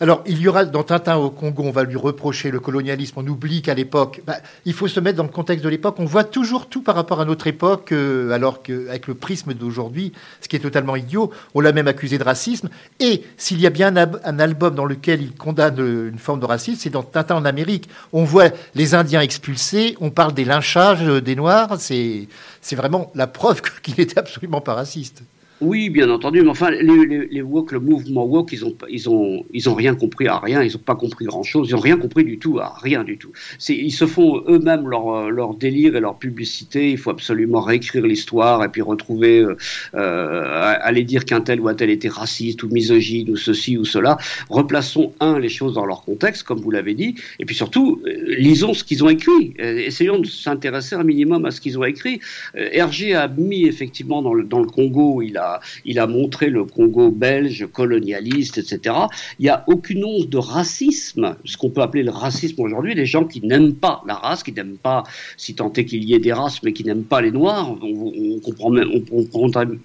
Alors, il y aura dans Tintin au Congo, on va lui reprocher le colonialisme. On oublie qu'à l'époque, bah, il faut se mettre dans le contexte de l'époque. On voit toujours tout par rapport à notre époque, euh, alors qu'avec le prisme d'aujourd'hui, ce qui est totalement idiot, on l'a même accusé de racisme. Et s'il y a bien un, un album dans lequel il condamne une forme de racisme, c'est dans Tintin en Amérique. On voit les Indiens expulsés, on parle des lynchages euh, des Noirs. C'est vraiment la preuve qu'il n'était absolument pas raciste. Oui, bien entendu, mais enfin, les, woke, le mouvement woke, ils ont, ils ont, ils ont rien compris à rien, ils n'ont pas compris grand-chose, ils n'ont rien compris du tout à rien du tout. Ils se font eux-mêmes leur, euh, leur délire et leur publicité, il faut absolument réécrire l'histoire et puis retrouver, euh, euh, aller dire qu'un tel ou un tel était raciste ou misogyne ou ceci ou cela. Replaçons, un, les choses dans leur contexte, comme vous l'avez dit, et puis surtout, lisons ce qu'ils ont écrit, essayons de s'intéresser un minimum à ce qu'ils ont écrit. Hergé a mis effectivement dans le, dans le Congo, il a, il a montré le Congo belge, colonialiste, etc. Il n'y a aucune once de racisme, ce qu'on peut appeler le racisme aujourd'hui, des gens qui n'aiment pas la race, qui n'aiment pas, si tant est qu'il y ait des races, mais qui n'aiment pas les Noirs. On, on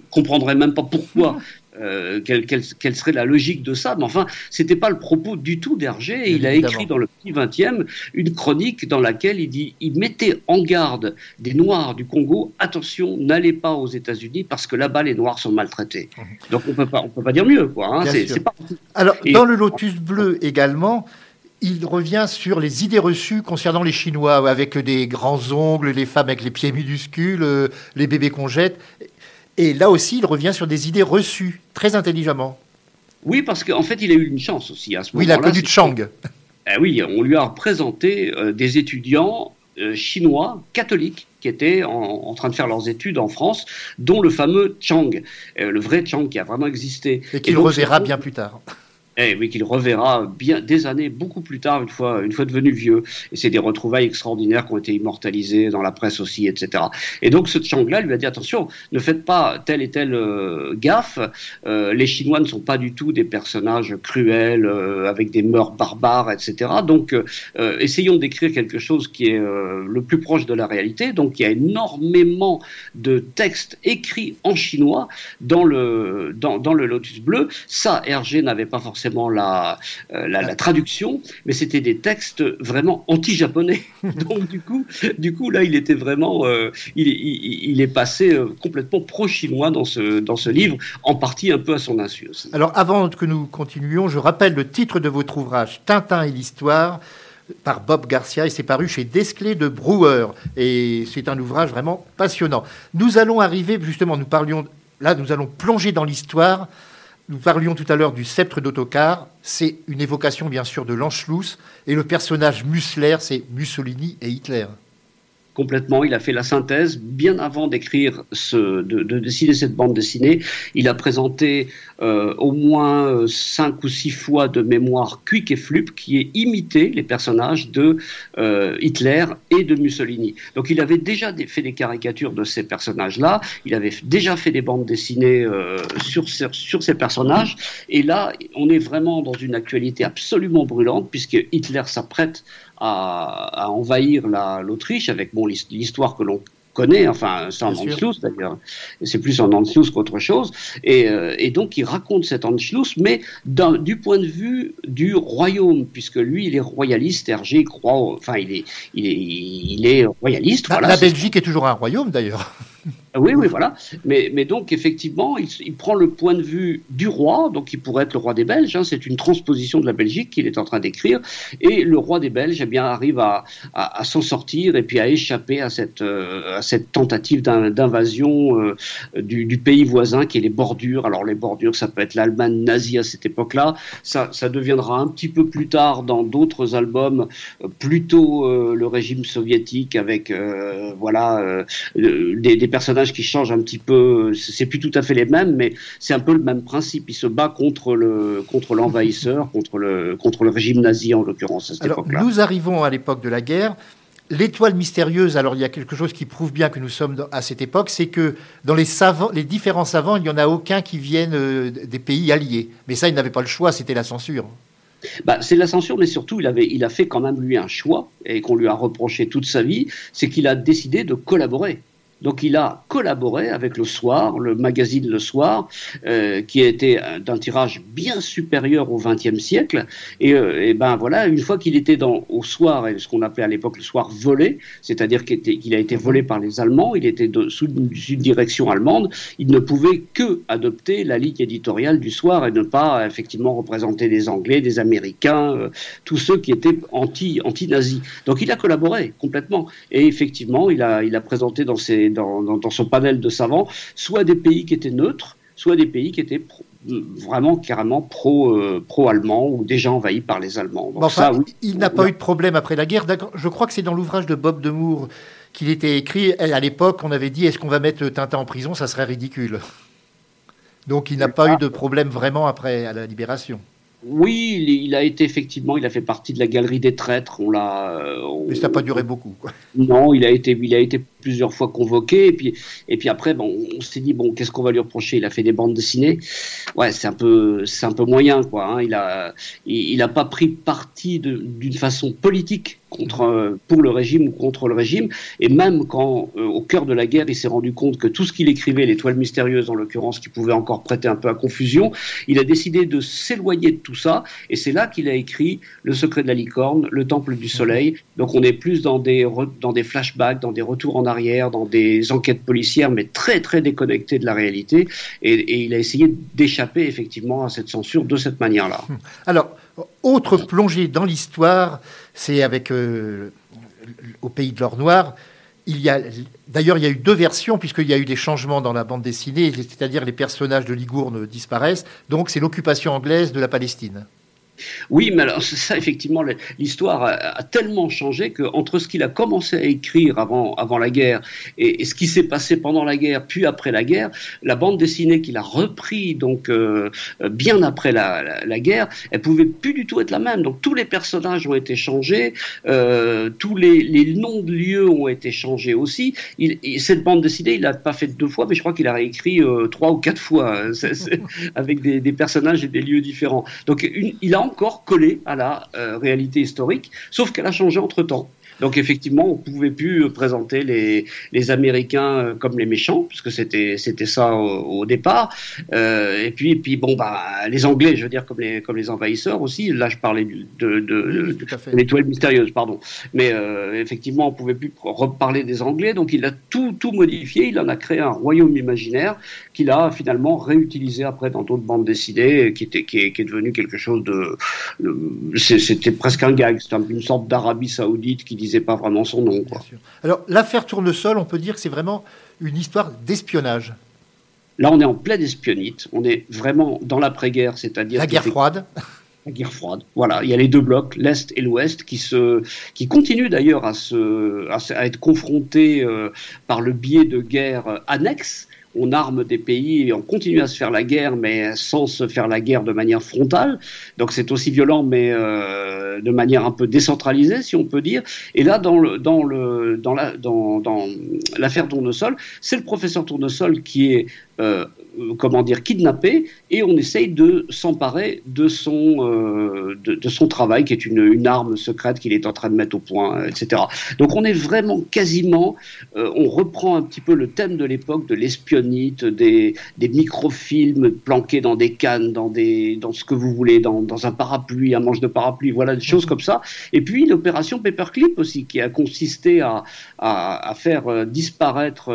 comprendrait même pas pourquoi. Euh, quelle, quelle, quelle serait la logique de ça? Mais enfin, c'était pas le propos du tout d'Hergé. Il a écrit dans le petit 20e une chronique dans laquelle il dit, il mettait en garde des Noirs du Congo, attention, n'allez pas aux États-Unis parce que là-bas les Noirs sont maltraités. Donc on peut pas, on peut pas dire mieux, quoi. Hein. Bien C'est sûr. c'est pas Alors, Et- dans le Lotus bleu également, il revient sur les idées reçues concernant les Chinois, avec des grands ongles, les femmes avec les pieds minuscules, euh, les bébés qu'on jette. Et là aussi, il revient sur des idées reçues, très intelligemment. Oui, parce qu'en fait, il a eu une chance aussi à ce Oui, il a moment-là. connu Chang. Ah oui, on lui a présenté euh, des étudiants euh, chinois catholiques qui étaient en, en train de faire leurs études en France, dont le fameux Chang, euh, le vrai Chang qui a vraiment existé. Et qu'il reverra bien plus tard. Eh oui, qu'il reverra bien des années, beaucoup plus tard, une fois, une fois devenu vieux. Et c'est des retrouvailles extraordinaires qui ont été immortalisées dans la presse aussi, etc. Et donc ce Chang-là lui a dit attention, ne faites pas telle et telle euh, gaffe. Euh, les Chinois ne sont pas du tout des personnages cruels euh, avec des mœurs barbares, etc. Donc essayons d'écrire quelque chose qui est le plus proche de la réalité. Donc il y a énormément de textes écrits en chinois dans le dans, dans le Lotus bleu. Ça, Hergé n'avait pas forcément la, euh, la, la traduction, mais c'était des textes vraiment anti-japonais. Donc du coup, du coup là, il était vraiment, euh, il, est- il, il est passé euh, complètement pro-chinois dans ce dans ce livre, en partie un peu à son insu aussi. Alors, avant que nous continuions, je rappelle le titre de votre ouvrage, Tintin et l'histoire, par Bob Garcia, et c'est paru chez Desclés de Brouwer. Et c'est un ouvrage vraiment passionnant. Nous allons arriver, justement, nous parlions, là, nous allons plonger dans l'histoire. Nous parlions tout à l'heure du sceptre d'autocar. C'est une évocation, bien sûr, de l'Anschluss. Et le personnage Mussler, c'est Mussolini et Hitler. Complètement. Il a fait la synthèse bien avant d'écrire ce, de, de dessiner cette bande dessinée. Il a présenté euh, au moins euh, cinq ou six fois de mémoire Quick et Flup qui est imité les personnages de euh, Hitler et de Mussolini. Donc il avait déjà fait des caricatures de ces personnages-là. Il avait déjà fait des bandes dessinées sur, sur ces personnages. Et là, on est vraiment dans une actualité absolument brûlante puisque Hitler s'apprête à, à envahir la- l'Autriche avec bon, l'his- l'histoire que l'on connaît, enfin c'est sûr. Anschluss d'ailleurs, c'est plus en Anschluss qu'autre chose, et, euh, et donc il raconte cet Anschluss, mais du point de vue du royaume, puisque lui il est royaliste, Hergé croit, enfin il est, il est, il est royaliste. La- voilà, la c'est- Belgique est toujours un royaume, d'ailleurs. oui, oui, voilà. Mais, mais donc, effectivement, il, il prend le point de vue du roi, donc il pourrait être le roi des Belges, hein, c'est une transposition de la Belgique qu'il est en train d'écrire, et le roi des Belges eh bien, arrive à, à, à s'en sortir et puis à échapper à cette, euh, à cette tentative d'in- d'invasion euh, du, du pays voisin qui est les bordures. Alors, les bordures, ça peut être l'Allemagne nazie à cette époque-là, ça, ça deviendra un petit peu plus tard dans d'autres albums, euh, plutôt euh, le régime soviétique avec, voilà, des, des personnages qui changent un petit peu. C'est plus tout à fait les mêmes, mais c'est un peu le même principe. Il se bat contre le contre l'envahisseur, contre le contre le régime nazi en l'occurrence à cette Alors, époque-là. nous arrivons à l'époque de la guerre. L'étoile mystérieuse, alors il y a quelque chose qui prouve bien que nous sommes à cette époque, c'est que dans les, savants, les différents savants, il n'y en a aucun qui viennent euh, des pays alliés. Mais ça, il n'avait pas le choix, c'était la censure. Bah, c'est la censure, mais surtout il avait il a fait quand même lui un choix et qu'on lui a reproché toute sa vie, c'est qu'il a décidé de collaborer. Donc il a collaboré avec Le Soir, le magazine Le Soir, euh, qui était d'un tirage bien supérieur au XXe siècle. Et, euh, et, ben voilà, une fois qu'il était dans, au Soir, ce qu'on appelait à l'époque le Soir volé, c'est-à-dire qu'il a été volé par les Allemands, il était de, sous une, direction allemande, il ne pouvait que adopter la ligne éditoriale du Soir et ne pas effectivement représenter des Anglais, des Américains, euh, tous ceux qui étaient anti, anti-nazis. Donc il a collaboré complètement. Et effectivement, il a, il a présenté dans, ses, dans, dans, dans son panel de savants soit des pays qui étaient neutres, soit des pays qui étaient pro, vraiment carrément pro, euh, pro-allemand ou déjà envahis par les Allemands. Donc enfin, ça, oui, il n'a pas eu de problème après la guerre. Je crois que c'est dans l'ouvrage de Bob Demour qu'il était écrit. À l'époque, on avait dit est-ce qu'on va mettre Tintin en prison Ça serait ridicule. Donc il n'a pas eu de problème vraiment après à la libération. Oui, il, il, a été effectivement, il a fait partie de la galerie des traîtres. On l'a. On... Mais ça n'a pas duré beaucoup. Quoi. Non, il a été, il a été plusieurs fois convoqué et puis et puis après, bon, on s'est dit bon, qu'est-ce qu'on va lui reprocher? Il a fait des bandes dessinées. Ouais, c'est un peu, c'est un peu moyen quoi. Hein. Il a, il, a pas pris parti d'une façon politique contre euh, pour le régime ou contre le régime. Et même quand, euh, au cœur de la guerre, il s'est rendu compte que tout ce qu'il écrivait, l'étoile mystérieuse en l'occurrence, qui pouvait encore prêter un peu à confusion, il a décidé de s'éloigner de tout ça. Et c'est là qu'il a écrit Le secret de la licorne, Le temple du soleil. Donc on est plus dans des dans des flashbacks, dans des retours en arrière, dans des enquêtes policières, mais très très déconnectées de la réalité. Et, il a essayé d'échapper effectivement à cette censure de cette manière-là. Alors autre plongée dans l'histoire, c'est avec euh, au pays de l'or noir. Il y a d'ailleurs il y a eu deux versions puisqu'il y a eu des changements dans la bande dessinée, c'est-à-dire les personnages de Ligourne disparaissent. Donc c'est l'occupation anglaise de la Palestine. Oui, mais alors ça, effectivement, l'histoire a, tellement changé que entre ce qu'il a commencé à écrire avant, avant la guerre et, ce qui s'est passé pendant la guerre, puis après la guerre, la bande dessinée qu'il a repris donc euh, bien après la, la, guerre, elle pouvait plus du tout être la même. Donc tous les personnages ont été changés, euh, tous les, les, noms de lieux ont été changés aussi. Cette bande dessinée, il l'a pas fait deux fois, mais je crois qu'il a réécrit euh, trois ou quatre fois est, avec des, personnages et des lieux différents. Donc il a encore collé à la euh, réalité historique, sauf qu'elle a changé entre temps. Donc effectivement, on pouvait plus présenter les, les Américains comme les méchants, puisque c'était c'était ça au, au départ. Euh, et puis et puis bon bah les Anglais, je veux dire comme les comme les envahisseurs aussi. Là, je parlais de de, l'étoile mystérieuse, pardon. Mais euh, effectivement, on pouvait plus reparler des Anglais. Donc il a tout tout modifié. Il en a créé un royaume imaginaire qu'il a finalement réutilisé après dans d'autres bandes dessinées, qui était qui est, qui est devenu quelque chose de, de c'était presque un gag. C'était une sorte d'Arabie Saoudite qui disait pas vraiment son nom. Quoi. Alors, l'affaire Tournesol, on peut dire que c'est vraiment une histoire d'espionnage. Là, on est en pleine espionnite. On est vraiment dans l'après-guerre, c'est-à-dire. La guerre froide. La guerre froide. Voilà, il y a les deux blocs, l'Est et l'Ouest, qui, se, qui continuent d'ailleurs à, se, à, à être confrontés euh, par le biais de guerres annexes on arme des pays et on continue à se faire la guerre, mais sans se faire la guerre de manière frontale. Donc c'est aussi violent, mais euh, de manière un peu décentralisée, si on peut dire. Et là, dans le dans le dans la dans, dans l'affaire Tournesol, c'est le professeur Tournesol qui est euh, comment dire, kidnappé, et on essaye de s'emparer de son, euh, de, de, son travail, qui est une, une arme secrète qu'il est en train de mettre au point, etc. Donc on est vraiment quasiment, euh, on reprend un petit peu le thème de l'époque, de l'espionnite, des, des microfilms planqués dans des cannes, dans, des, dans ce que vous voulez, dans, dans un parapluie, un manche de parapluie, voilà, des choses comme ça. Et puis l'opération Paperclip aussi, qui a consisté à, à, à faire disparaître,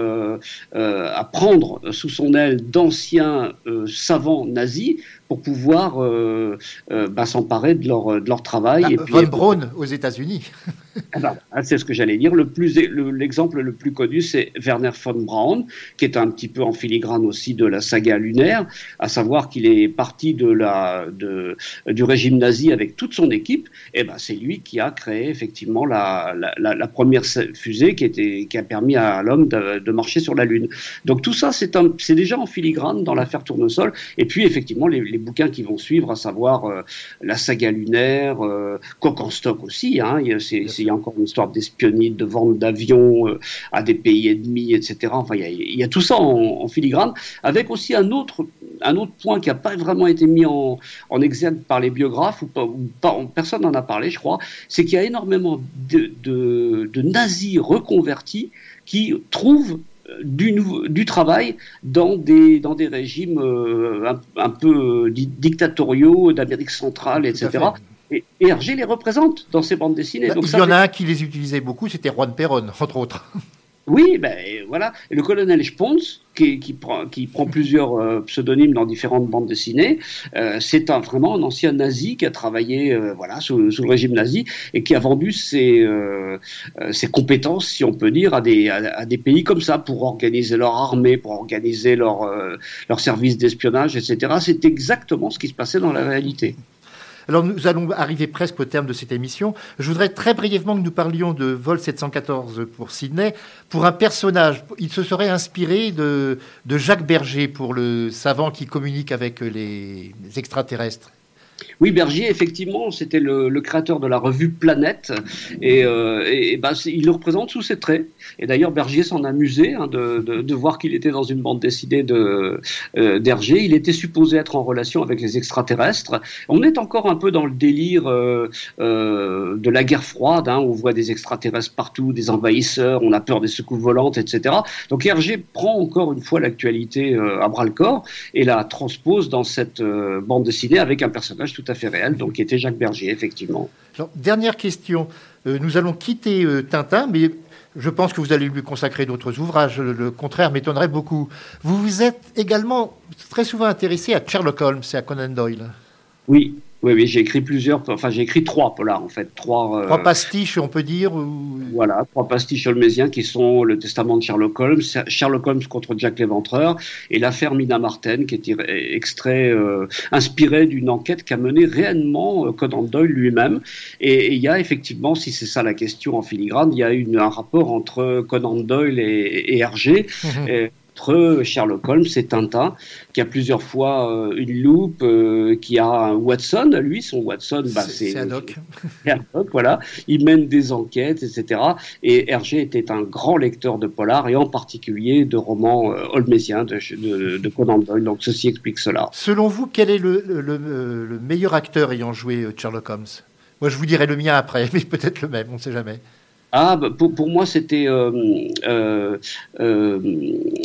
à prendre sous son d'anciens euh, savants nazis pour pouvoir euh, euh, bah, s'emparer de leur, de leur travail. Ah, et puis, Von Braun aux États-Unis. Alors, c'est ce que j'allais dire. Le plus, l'exemple le, le, plus connu, c'est Werner von Braun, qui est un petit peu en filigrane aussi de la saga lunaire, à savoir qu'il est parti de la, de, du régime nazi avec toute son équipe. Et ben, c'est lui qui a créé effectivement la, la, la première fusée qui, était, qui a permis à l'homme de, de, marcher sur la Lune. Donc tout ça, c'est déjà en filigrane dans l'affaire Tournesol. Et puis effectivement, les, les, bouquins qui vont suivre, à savoir euh, la saga lunaire, euh, Coq en stock aussi. Hein, c'est il y a encore une histoire d'espionnite, de vente d'avions euh, à des pays ennemis, etc. Enfin, il y a, il y a tout ça en, en, filigrane, avec aussi un autre, un autre point qui n'a pas vraiment été mis en, en exergue par les biographes, ou, pas, ou pas, personne n'en a parlé, je crois, c'est qu'il y a énormément de, de, de nazis reconvertis qui trouvent du, nou- du travail dans des, dans des régimes euh, un, un peu di- dictatoriaux d'Amérique centrale, etc. Et, et Hergé les représente dans ses bandes dessinées. Bah, Donc il ça y en a un qui les utilisait beaucoup, c'était Juan Perón, entre autres. Oui, ben voilà. Et le colonel Spons, qui, qui prend, qui prend plusieurs euh, pseudonymes dans différentes bandes dessinées, euh, c'est un, vraiment un ancien nazi qui a travaillé euh, voilà, sous, sous le régime nazi et qui a vendu ses, ses compétences, si on peut dire, à des, à, à des pays comme ça pour organiser leur armée, pour organiser leur, leur service d'espionnage, etc. C'est exactement ce qui se passait dans la réalité. Alors nous allons arriver presque au terme de cette émission. Je voudrais très brièvement que nous parlions de Vol 714 pour Sydney, pour un personnage. Il se serait inspiré de, de Jacques Berger pour le savant qui communique avec les extraterrestres. Oui, Bergier, effectivement, c'était le, créateur de la revue Planète, et, euh, ben, il le représente sous ses traits. Et d'ailleurs, Bergier s'en amusait hein, de, voir qu'il était dans une bande dessinée de euh, d'Hergé. Il était supposé être en relation avec les extraterrestres. On est encore un peu dans le délire euh, de la guerre froide, hein, on voit des extraterrestres partout, des envahisseurs, on a peur des secousses volantes, etc. Donc Hergé prend encore une fois l'actualité à bras le corps et la transpose dans cette bande dessinée avec un personnage tout à fait réel, donc qui était Jacques Berger, effectivement. Alors, dernière question. Euh, nous allons quitter euh, Tintin, mais je pense que vous allez lui consacrer d'autres ouvrages. Le contraire m'étonnerait beaucoup. Vous vous êtes également très souvent intéressé à Sherlock Holmes et à Conan Doyle. Oui, oui, oui, j'ai écrit plusieurs, enfin j'ai écrit trois polars en fait, trois. euh, Trois pastiches, on peut dire. ou- Voilà, trois pastiches holmésiens qui sont le testament de Sherlock Holmes, Sherlock Holmes contre Jack l'Éventreur et l'affaire Mina Marten, qui est extrait, euh, inspiré d'une enquête qu'a menée réellement euh, Conan Doyle lui-même. Et il y a effectivement, si c'est ça la question en filigrane, il y a une, un rapport entre Conan Doyle et, et Hergé. et entre Sherlock Holmes et Tintin, qui a plusieurs fois euh, une loupe, euh, qui a un Watson, lui, son Watson, bah, C'est Haddock. Voilà, il mène des enquêtes, etc. Et Hergé était un grand lecteur de polar et en particulier de romans euh, holmésiens de, de, de Conan Doyle. Donc ceci explique cela. Selon vous, quel est le, le- le- le meilleur acteur ayant joué Sherlock Holmes? Moi, je vous dirai le mien après, mais peut-être le même, on ne sait jamais. Ah, bah, pour, pour moi, c'était. Euh, euh, euh,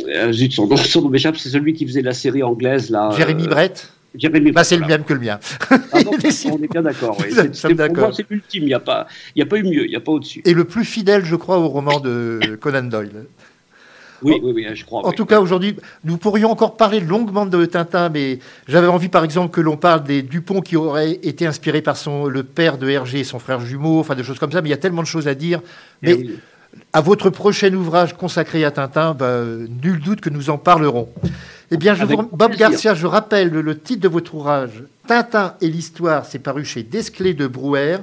euh, zut, son nom, son m'échappe, c'est celui qui faisait la série anglaise, là. Jérémy euh, Brett Jérémy bah, C'est le voilà. même que le mien. Ah non, on est bien d'accord. oui. Pour moi, c'est l'ultime. Il n'y a, pas- il y a pas eu mieux, il n'y a pas au-dessus. Et le plus fidèle, je crois, au roman de Conan Doyle. Oui, oui, oui, je crois. En oui. tout cas, aujourd'hui, nous pourrions encore parler longuement de Tintin, mais j'avais envie, par exemple, que l'on parle des Dupont qui auraient été inspirés par son, le père de Hergé et son frère jumeau, enfin des choses comme ça, mais il y a tellement de choses à dire. Eh Mais oui. à votre prochain ouvrage consacré à Tintin, bah, euh, nul doute que nous en parlerons. Eh bien, je Avec vous, Bob. Garcia, je rappelle le, le titre de votre ouvrage, Tintin et l'histoire, c'est paru chez Desclés de Brouwer.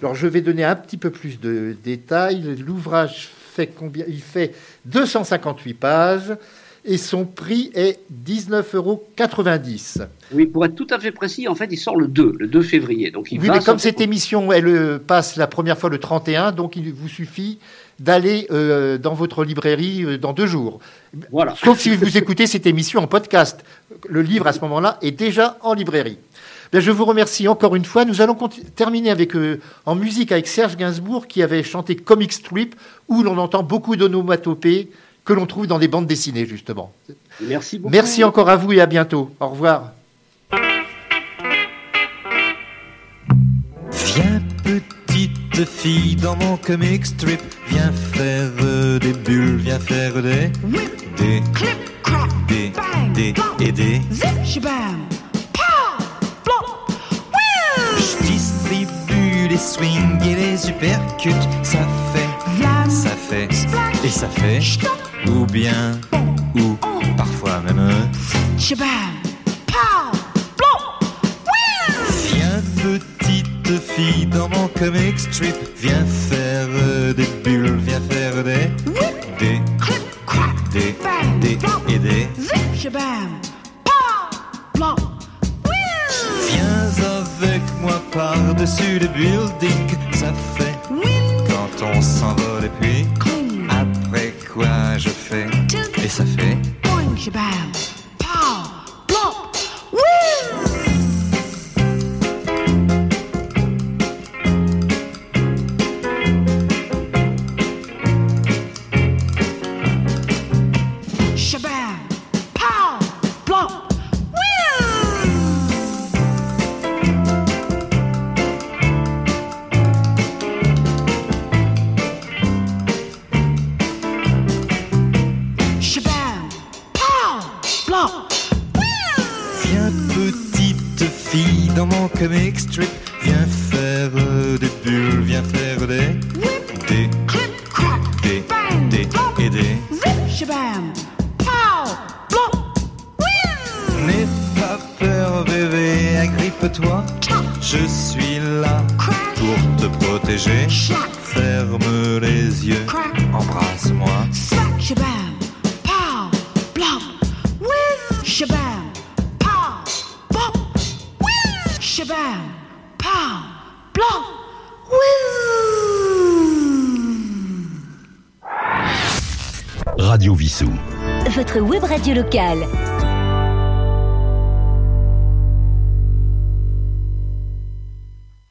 Alors, je vais donner un petit peu plus de détails. L'ouvrage fait combien Il fait 258 pages et son prix est 19,90 euros. Oui, pour être tout à fait précis, en fait, il sort le 2, le 2 février. Donc il Oui, mais comme cette émission, elle euh, passe la première fois le 31, donc il vous suffit d'aller euh, dans votre librairie euh, dans deux jours. Voilà. Sauf si vous écoutez cette émission en podcast. Le livre, à ce moment-là, est déjà en librairie. Bien, je vous remercie encore une fois. Nous allons terminer avec, euh, en musique avec Serge Gainsbourg qui avait chanté Comic Strip, où l'on entend beaucoup d'onomatopées que l'on trouve dans des bandes dessinées, justement. Merci beaucoup. Merci encore à vous et à bientôt. Au revoir. Viens petite fille dans mon comic strip, viens faire des bulles, viens faire des des des des et des. Je les swings et les uppercuts, ça fait, ça fait et ça fait, ou bien ou parfois même. Viens petite fille dans mon comic strip, viens faire des bulles, viens faire des des des des et des. Viens par-dessus le building, ça fait quand on s'envole et puis après quoi je fais? Et ça fait?